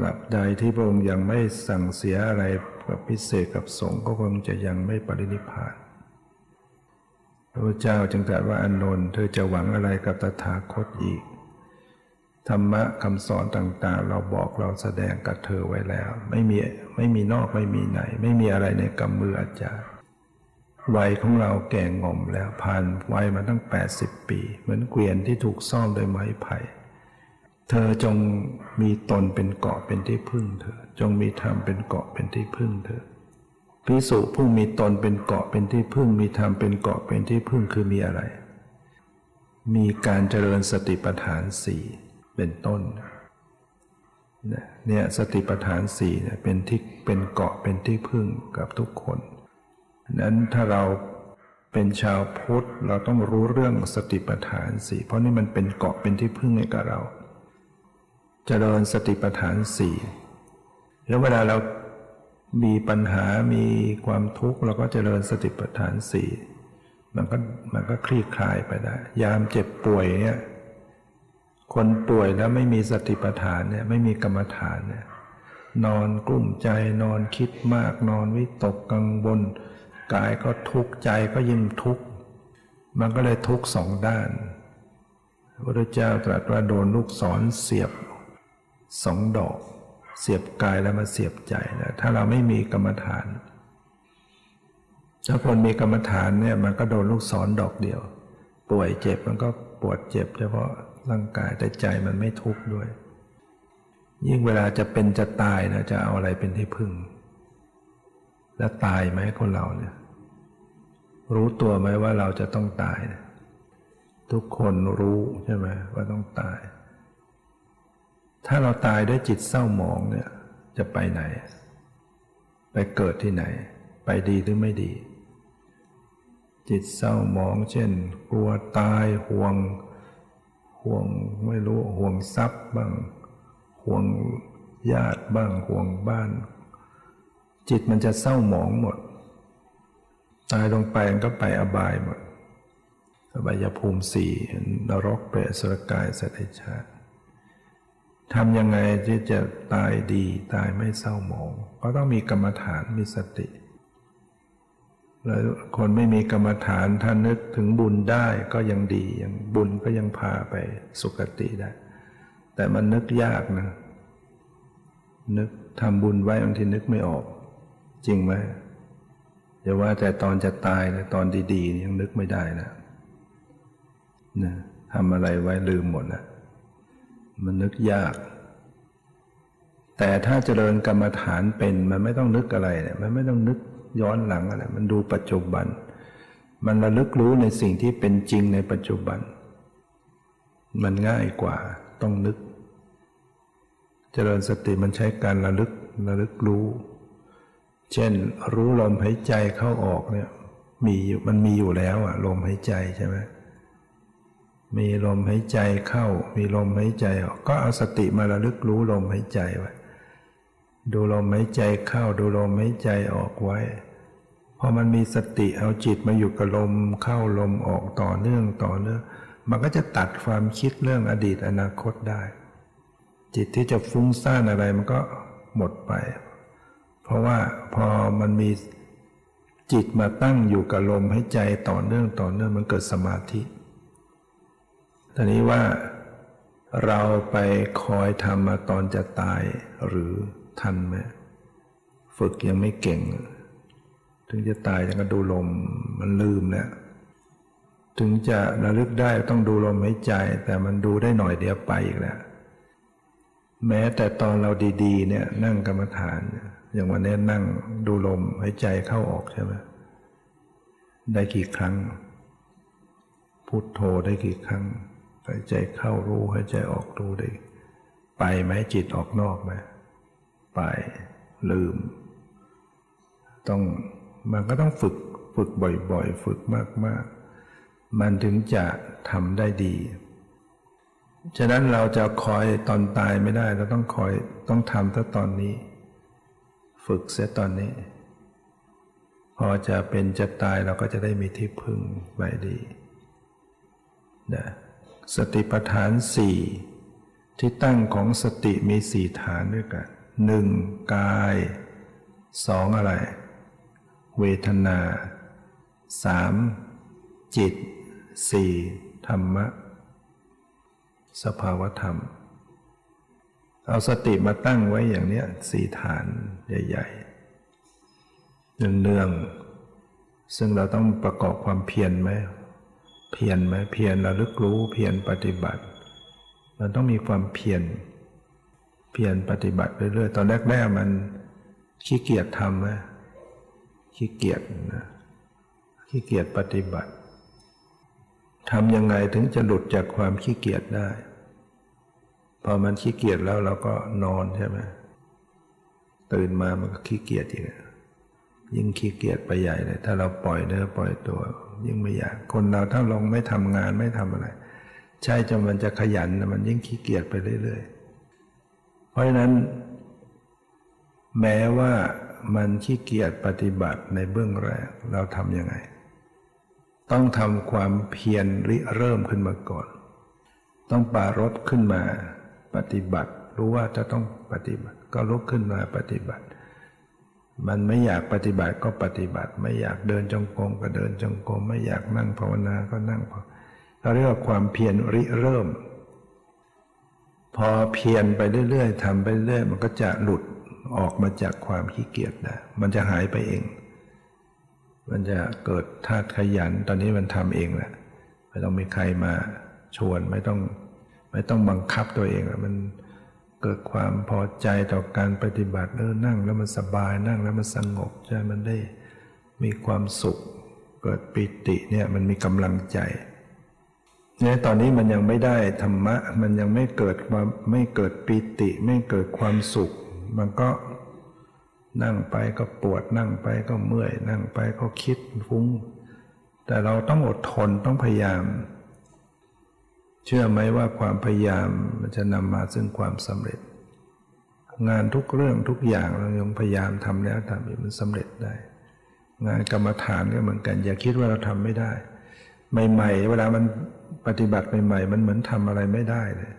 กลับใดที่พระองค์ยังไม่สั่งเสียอะไรกับพิเศษกับสงฆ์ก็คงจะยังไม่ปรินิพพานพระเจ้าจึงตรัสว่าอนนนท์เธอจะหวังอะไรกับตถาคตอีก ธรรมะคำสอนต่างๆ เราบอกเราแสดงกับเธอไว้แล้ว ไม่มีไม่มีนอกไม่มีไหน ไม่มีอะไรในกำมืออาจารย์วัยของเราแก่งอมแล้วผ่านวัยมาตั้ง 80 ปี เหมือนเกวียนที่ถูกซ่อมโดยไม้ไผ่ เธอจงมีตนเป็นเกาะเป็นที่พึ่งเธอ จงมีธรรมเป็นเกาะเป็นที่พึ่งเธอพิสุผู้มีตนเป็นเกาะเป็นที่พึ่ง มีธรรมเป็นเกาะเป็นที่พึ่งคือมีอะไร มีการเจริญสติปัฏฐานสี่เป็นต้นเนี่ยสติปัฏฐานสี่เนี่ยเป็นที่เป็นเกาะเป็นที่พึ่งกับทุกคน นั้นถ้าเราเป็นชาวพุทธเราต้องรู้เรื่องสติปัฏฐานสี่เพราะนี่มันเป็นเกาะเป็นที่พึ่งให้กับเรา เจริญสติปัฏฐานสี่แล้วเวลาเรามีปัญหามีความทุกข์เราก็เจริญสติปัฏฐานสี่มันก็มันก็คลี่คลายไปได้ ยามเจ็บป่วยเนี่ยคนป่วยแล้วไม่มีสติปัฏฐานเนี่ยไม่มีกรรมฐานเนี่ยนอนกลุ้มใจนอนคิดมากนอนวิตกกังวลกายก็ทุกข์ใจก็ยิ่งทุกข์มันก็เลยทุกข์สองด้านพระพุทธเจ้าตรัสว่าโดนลูกศรเสียบ สองดอก เสียบกายแล้วมาเสียบใจนะถ้าเราไม่มีกรรมฐาน ถ้าคนมีกรรมฐานเนี่ยมันก็โดนลูกศรดอกเดียว ป่วยเจ็บมันก็ปวดเจ็บ เฉพาะร่างกายแต่ใจมันไม่ทุกข์ด้วย ยิ่งเวลาจะเป็นจะตายนะจะเอาอะไรเป็นที่พึ่ง แล้วตายไหมคนเราเนี่ย รู้ตัวไหมว่าเราจะต้องตายนะทุกคนรู้ใช่ไหมว่าต้องตาย ถ้าเราตายด้วยจิตเศร้าหมองเนี่ย จะไปไหน ไปเกิดที่ไหน ไปดีหรือไม่ดี จิตเศร้าหมอง เช่น กลัวตายห่วง ห่วงไม่รู้ห่วงทรัพย์บ้าง ห่วงญาติบ้างห่วงบ้าน จิตมันจะเศร้าหมองหมด ตายลงไปมันก็ไปอบายหมดอบายภูมิสี่นรกเปรตสรกายสัตว์ชาติ ทำยังไงที่จะตายดีตายไม่เศร้าหมอง ก็ต้องมีกรรมฐานมีสติ แล้วคนไม่มีกรรมฐานถ้านึกถึงบุญได้ก็ยังดียังบุญก็ยังพาไปสุคติได้ แต่มันนึกยากนะ นึกทำบุญไว้บางทีนึกไม่ออก จริงไหมอย่าว่าแต่ตอนจะตายนะตอนดีๆยังนึกไม่ได้นะนะทำอะไรไว้ลืมหมดนะ มันนึกยาก แต่ถ้าเจริญกรรมฐานเป็นมันไม่ต้องนึกอะไรเนี่ยมันไม่ต้องนึกย้อนหลังอะไรมันดูปัจจุบัน มันระลึกรู้ในสิ่งที่เป็นจริงในปัจจุบัน มันง่ายกว่าต้องนึก เจริญสติมันใช้การระลึกระลึกรู้ เช่น รู้ลมหายใจเข้าออกเนี่ยมีมันมีอยู่แล้วอะลมหายใจใช่ไหม มีลมหายใจเข้า มีลมหายใจออก ก็เอาสติมาระลึกรู้ลมหายใจไว้ ดูลมหายใจเข้า ดูลมหายใจออกไว้ พอมันมีสติเอาจิตมาอยู่กับลมเข้าลมออกต่อเนื่องต่อเนื่อง มันก็จะตัดความคิดเรื่องอดีตอนาคตได้ จิตที่จะฟุ้งซ่านอะไรมันก็หมดไป เพราะว่าพอมันมีจิตมาตั้งอยู่กับลมให้ใจต่อเนื่องต่อเนื่องมันเกิดสมาธิ ตอนนี้ว่าเราไปคอยทำมาตอนจะตายหรือทันไหมฝึกยังไม่เก่ง ถึงจะตายจะก็ดูลมมันลืมแล้วถึงจะระลึกได้ต้องดูลมหายใจ แต่มันดูได้หน่อยเดียวไปอีกแล้วแม้แต่ตอนเราดีๆ เนี่ย นั่งกรรมฐาน อย่างวันนี้นั่งดูลมหายใจเข้าออกใช่ไหมได้กี่ครั้งพุโทโธได้กี่ครั้ง หายใจเข้ารู้หายใจออกรู้ได้ไปไหมจิตออกนอกไหมไปลืม ต้องมันก็ต้องฝึกฝึกบ่อยๆ ฝึกมากๆ มันถึงจะทำได้ดี ฉะนั้นเราจะคอยตอนตายไม่ได้ เราต้องคอยต้องทำถ้าตอนนี้ ฝึกเสียตอนนี้ พอจะเป็นจะตายเราก็จะได้มีที่พึ่งไว้ดีนะ สติปัฏฐานสี่ที่ตั้งของสติมีสี่ฐานด้วยกันหนึ่งกายสองอะไร เวทนาสามจิตสี่ธรรมะ สภาวธรรม เอาสติมาตั้งไว้อย่างเนี้ยสี่ฐานใหญ่ๆเนืองๆซึ่งเราต้องประกอบความเพียรไหม เพียรไหมเพียรระลึกรู้เพียรปฏิบัติ มันต้องมีความเพียรเพียรปฏิบัติเรื่อยๆตอนแรกๆมันขี้เกียจทำไหมขี้เกียจนะขี้เกียจปฏิบัติทำยังไงถึงจะหลุดจากความขี้เกียจได้ พอมันขี้เกียจแล้วเราก็นอนใช่ไหมตื่นมามันก็ขี้เกียจอีกยิ่งขี้เกียจไปใหญ่เลยถ้าเราปล่อยเนื้อปล่อยตัว ยิ่งไม่อยากคนเราถ้าลงไม่ทำงานไม่ทำอะไร ใช่จนมันจะขยันมันยิ่งขี้เกียจไปเรื่อยๆ เพราะฉะนั้น แม้ว่ามันขี้เกียจปฏิบัติในเบื้องแรกเราทำยังไง ต้องทำความเพียรริเริ่มขึ้นมาก่อน ต้องปารถขึ้นมาปฏิบัติ รู้ว่าจะต้องปฏิบัติ ก็ลุกขึ้นมาปฏิบัติ มันไม่อยากปฏิบัติก็ปฏิบัติ ไม่อยากเดินจงกรมก็เดินจงกรมไม่อยากนั่งภาวนาก็นั่งเราเรียกว่าความเพียรริเริ่ม พอเพียรไปเรื่อยๆทำไปเรื่อยมันก็จะหลุดออกมาจากความขี้เกียจนะมันจะหายไปเอง มันจะเกิดธาตุขยันตอนนี้มันทำเองแหละไม่ต้องมีใครมาชวนไม่ต้อง ไม่ต้องบังคับตัวเองมัน เกิดความพอใจต่อการปฏิบัติเออนั่งแล้วมันสบายนั่งแล้วมันสงบใช่มันได้มีความสุข เกิดปิติเนี่ยมันมีกำลังใจเนี่ยตอนนี้มันยังไม่ได้ธรรมะ มันยังไม่เกิดความไม่เกิดปิติ ไม่เกิดความสุข มันก็นั่งไปก็ปวดนั่งไปก็เมื่อย นั่งไปก็คิดฟุ้ง แต่เราต้องอดทนต้องพยายาม เชื่อไหมว่าความพยายามมันจะนำมาซึ่งความสำเร็จ งานทุกเรื่องทุกอย่างเรายังพยายามทำแล้วทำอีกมันสำเร็จได้ งานกรรมฐานก็เหมือนกัน อย่าคิดว่าเราทำไม่ได้ ใหม่ ๆ เวลามันปฏิบัติใหม่ๆมันเหมือนทำอะไรไม่ได้เลย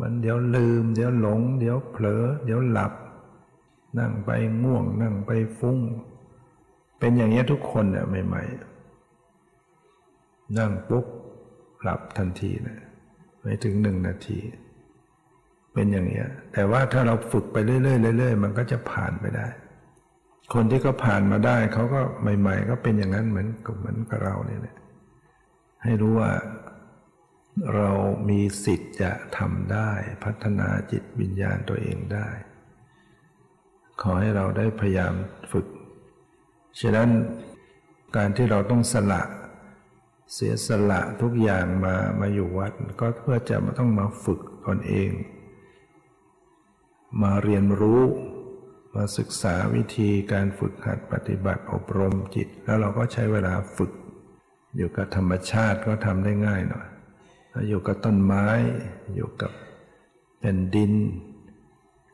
มันเดี๋ยวลืม เดี๋ยวหลง เดี๋ยวเผลอ เดี๋ยวหลับ นั่งไปง่วง นั่งไปฟุ้ง เป็นอย่างนี้ทุกคนเนี่ยใหม่ ๆ นั่งปุ๊บ หลับทันทีนะไม่ถึงหนึ่งนาที เป็นอย่างนี้แต่ว่าถ้าเราฝึกไปเรื่อยๆเรื่อยๆมันก็จะผ่านไปได้ คนที่เขาผ่านมาได้เขาก็ใหม่ ๆ ก็เป็นอย่างนั้นเหมือนกับเหมือนกับเราเนี่ยแหละให้รู้ว่าเรามีสิทธิ์จะทำได้ พัฒนาจิตวิญญาณตัวเองได้ ขอให้เราได้พยายามฝึก ฉะนั้นการที่เราต้องสละ เสียสละทุกอย่างมามาอยู่วัดก็เพื่อจะมาต้องมาฝึกตนเอง มาเรียนรู้มาศึกษาวิธีการฝึกหัดปฏิบัติอบรมจิต แล้วเราก็ใช้เวลาฝึก อยู่กับธรรมชาติก็ทำได้ง่ายหน่อยอยู่กับต้นไม้ อยู่กับแผ่นดิน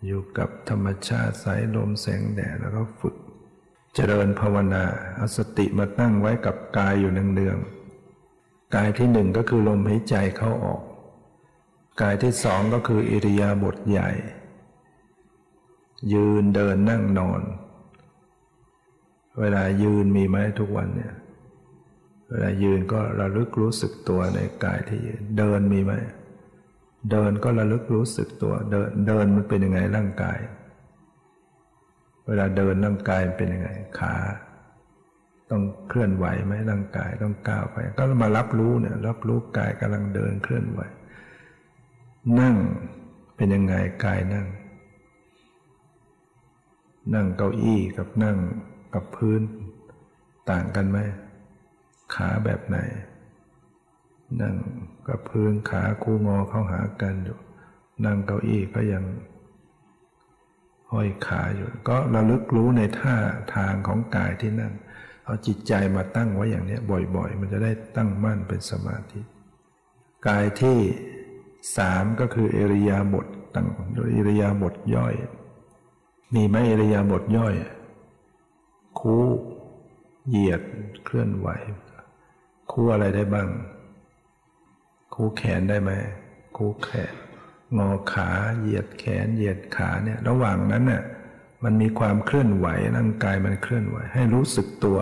อยู่กับธรรมชาติสายลมแสงแดดแล้วก็ฝึก เจริญภาวนาเอาสติมาตั้งไว้กับกายอยู่เนืองๆ กายที่หนึ่งก็คือลมหายใจเข้าออก กายที่สองก็คืออิริยาบถใหญ่ ยืนเดินนั่งนอน เวลายืนมีไหมทุกวันเนี่ย เวลายืนก็ระลึกรู้สึกตัวในกายที่ยืน เดินมีไหม เดินก็ระลึกรู้สึกตัว เดินเดินมันเป็นยังไงร่างกาย เวลาเดินร่างกายเป็นยังไง ขา ต้องเคลื่อนไหวไหมร่างกายต้องก้าวไป ก็มารับรู้เนี่ยรับรู้กายกำลังเดินเคลื่อนไหว นั่งเป็นยังไงกายนั่ง นั่งเก้าอี้กับนั่งกับพื้น ต่างกันไหมขาแบบไหน นั่งกับพื้นขาคู่งอเข้าหากันอยู่ นั่งเก้าอี้ก็ยังห้อยขาอยู่ ก็ระลึกรู้ในท่าทางของกายที่นั่ง เอาจิตใจมาตั้งไว้อย่างนี้บ่อยๆ มันจะได้ตั้งมั่นเป็นสมาธิ กายที่สามก็คือเอริยาบทตั้งเอริยาบทย่อย มีไหมเอริยาบทย่อย คู่เหยียดเคลื่อนไหว คู่อะไรได้บ้าง คู่แขนได้ไหมคู่แขน งอขาเหยียดแขนเหยียดขาเนี่ย ระหว่างนั้นเนี่ย มันมีความเคลื่อนไหวร่างกายมันเคลื่อนไหว ให้รู้สึกตัว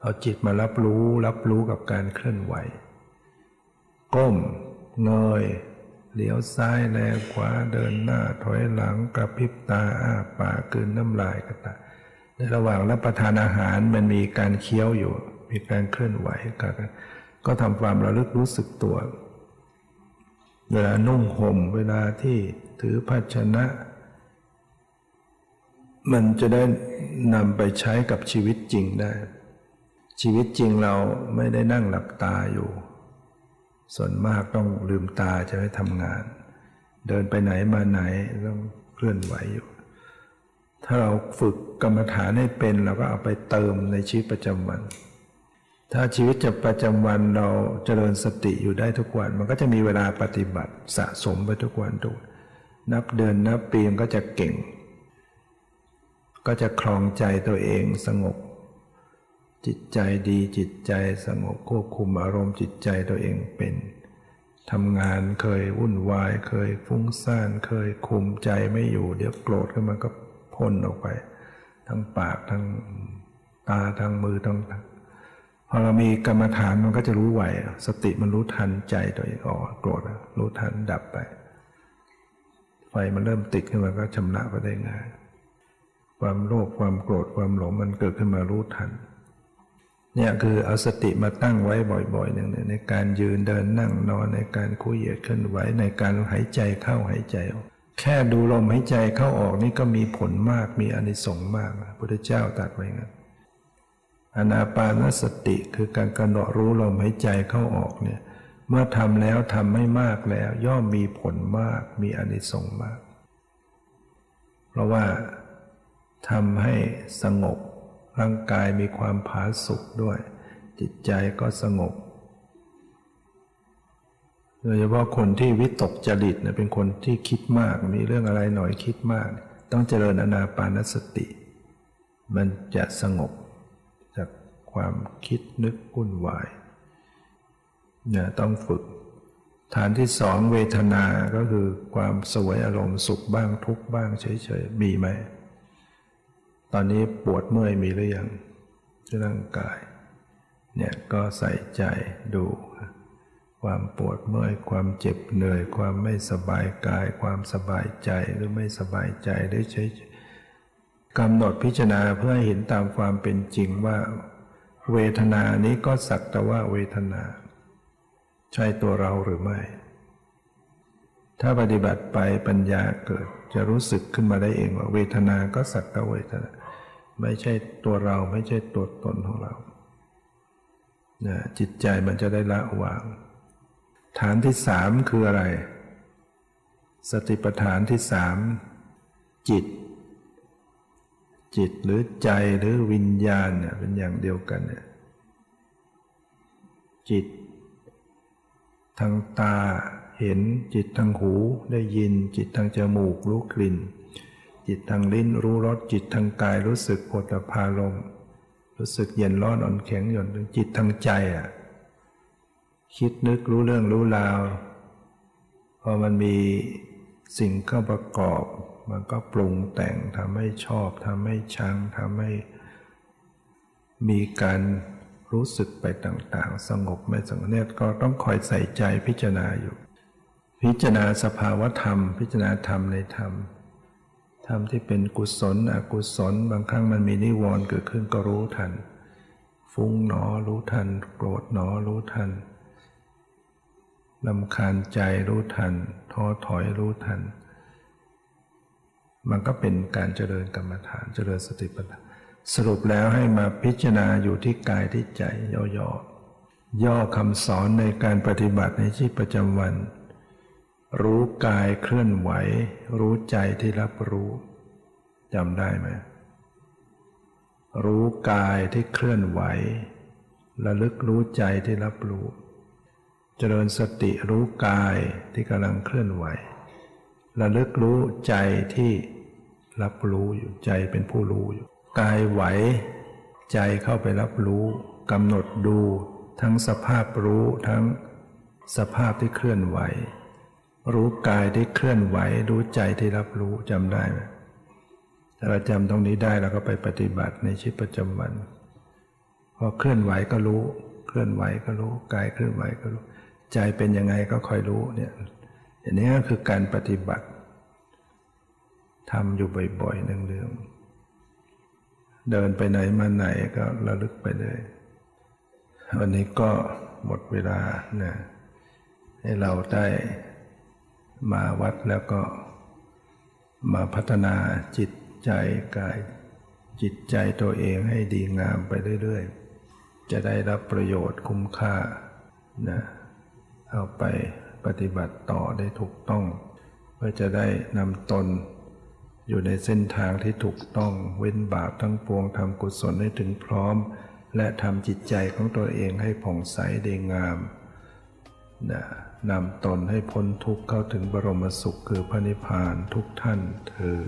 เอาจิตมารับรู้รับรู้กับการเคลื่อนไหว ก้มเงยเหลียวซ้ายแลขวาเดินหน้าถอยหลังกระพริบตาอ้าปากกืนน้ำลายกระตาในระหว่างรับประทานอาหารมันมีการเคี้ยวอยู่ มีการเคลื่อนไหวกันก็ทำความระลึกรู้สึกตัว เวลานุ่งห่มเวลาที่ถือภาชนะ มันจะได้นำไปใช้กับชีวิตจริงได้ ชีวิตจริงเราไม่ได้นั่งหลับตาอยู่ ส่วนมากต้องลืมตาจะให้ทำงาน เดินไปไหนมาไหนต้องเคลื่อนไหวอยู่ ถ้าเราฝึกกรรมฐานให้เป็นเราก็เอาไปเติมในชีวิตประจำวัน ถ้าชีวิตจะประจำวันเราเจริญสติอยู่ได้ทุกวัน มันก็จะมีเวลาปฏิบัติสะสมไปทุกวันทุกนับเดือนนับปีมันก็จะเก่ง ก็จะคลองใจตัวเองสงบ จิตใจดีจิตใจสงบควบคุมอารมณ์จิตใจตัวเองเป็นทำงานเคยวุ่นวายเคยฟุ้งซ่านเคยคุมใจไม่อยู่ เดี๋ยวโกรธขึ้นมาก็พ่นออกไป ทั้งปากทั้งตาทั้งมือทั้งพอเรามีกรรมฐานมันก็จะรู้ไหว สติมันรู้ทันใจตัวเองอ๋อโกรธรู้ทันดับไป ไฟมันเริ่มติดขึ้นมาก็ชำระไปได้ง่าย ความโลภความโกรธความหลงมันเกิดขึ้นมารู้ทัน เนี่ยคือเอาสติมาตั้งไว้บ่อยๆหนึ่งในการยืนเดินนั่งนอนในการคุยเหยียดเคลื่อนไหวในการหายใจเข้าหายใจออกแค่ดูลมหายใจเข้าออกนี่ก็มีผลมากมีอนิสงส์มากพระพุทธเจ้าตรัสไว้งั้นอนาปานสติคือการกำหนดรู้ลมหายใจเข้าออกเนี่ยเมื่อทำแล้วทำไม่มากแล้ว ย่อมมีผลมากมีอนิสงส์มาก เพราะว่า ทำให้สงบ ร่างกายมีความผาสุกด้วย จิตใจก็สงบ โดยเฉพาะคนที่วิตกจริตเป็นคนที่คิดมาก มีเรื่องอะไรหน่อยคิดมาก ต้องเจริญอนาปานสติ มันจะสงบจากความคิดนึกวุ่นวายเนี่ยต้องฝึก ฐานที่สองเวทนา ก็คือความสวยอารมณ์สุขบ้างทุกบ้างเฉยๆ มีไหม ตอนนี้ปวดเมื่อยมีหรือยังที่ร่างกาย เนี่ยก็ใส่ใจดู ความปวดเมื่อยความเจ็บเหนื่อย ความไม่สบายกาย ความสบายใจหรือไม่สบายใจได้ใช้กำหนดพิจารณาเพื่อให้เห็นตามความเป็นจริงว่า เวทนานี้ก็สักแต่ว่าเวทนา ใช่ตัวเราหรือไม่ ถ้าปฏิบัติไปปัญญาเกิด จะรู้สึกขึ้นมาได้เองว่าเวทนาก็สักแต่เวทนาไม่ใช่ตัวเราไม่ใช่ตัวตนของเรานะจิตใจมันจะได้ละวาง ฐานที่สามคืออะไร สติปัฏฐานที่สามจิต จิตหรือใจหรือวิญญาณเนี่ยเป็นอย่างเดียวกันเนี่ยจิต ทางตา เห็นจิตทางหูได้ยิน จิตทางจมูกรู้กลิ่น จิตทางลิ้นรู้รสจิตทางกายรู้สึกปวดพาลมรู้สึกเย็นร้อนอ่อนแข็งหย่อนจิตทางใจอะคิดนึกรู้เรื่องรู้ราวพอมันมีสิ่งเข้าประกอบ มันก็ปรุงแต่งทำให้ชอบทำให้ชังทำให้มีการรู้สึกไปต่าง ๆ สงบไม่สงบเนี่ยก็ต้องคอยใส่ใจพิจารณาอยู่ พิจารณาสภาวธรรม พิจารณาธรรมในธรรมธรรมที่เป็นกุศล อกุศล บางครั้งมันมีนิวรณ์เกิดขึ้นก็รู้ทัน ฟุ้งหนอรู้ทัน โกรธหนอรู้ทันลำคาญใจรู้ทัน ท้อถอยรู้ทัน มันก็เป็นการเจริญกรรมฐานเจริญสติปัฏฐานสรุปแล้วให้มาพิจารณาอยู่ที่กายที่ใจย่อๆย่อคำสอนในการปฏิบัติในชีวิตประจำวัน รู้กายเคลื่อนไหว รู้ใจที่รับรู้จำได้ไหมรู้กายที่เคลื่อนไหวระลึกรู้ใจที่รับรู้ เจริญสติรู้กายที่กำลังเคลื่อนไหวระลึกรู้ใจที่รับรู้อยู่ใจเป็นผู้รู้อยู่กายไหว ใจเข้าไปรับรู้กำหนดดู ทั้งสภาพรู้ทั้งสภาพที่เคลื่อนไหว รู้กายที่เคลื่อนไหว รู้ใจที่รับรู้จำได้ไหมถ้าเราจำตรงนี้ได้เราก็ไปปฏิบัติในชีวิตประจำวัน พอเคลื่อนไหวก็รู้ เคลื่อนไหวก็รู้ กายเคลื่อนไหวก็รู้ ใจเป็นยังไงก็คอยรู้เนี่ยอย่างนี้ก็คือการปฏิบัติทำอยู่บ่อยๆเนืองๆเดินไปไหนมาไหนก็ระลึกไปเลย วันนี้ก็หมดเวลานะให้เราได้ มาวัดแล้วก็มาพัฒนาจิตใจกาย จิตใจตัวเองให้ดีงามไปเรื่อยๆ จะได้รับประโยชน์คุ้มค่านะเอาไปปฏิบัติต่อได้ถูกต้อง เพื่อจะได้นำตนอยู่ในเส้นทางที่ถูกต้องเว้นบาปทั้งปวงทำกุศลให้ถึงพร้อม และทำจิตใจของตัวเองให้ผ่องใสเดีงามนะ นำตนให้พ้นทุกข์เข้าถึงบรมสุขคือพระนิพพานทุกท่านเธอ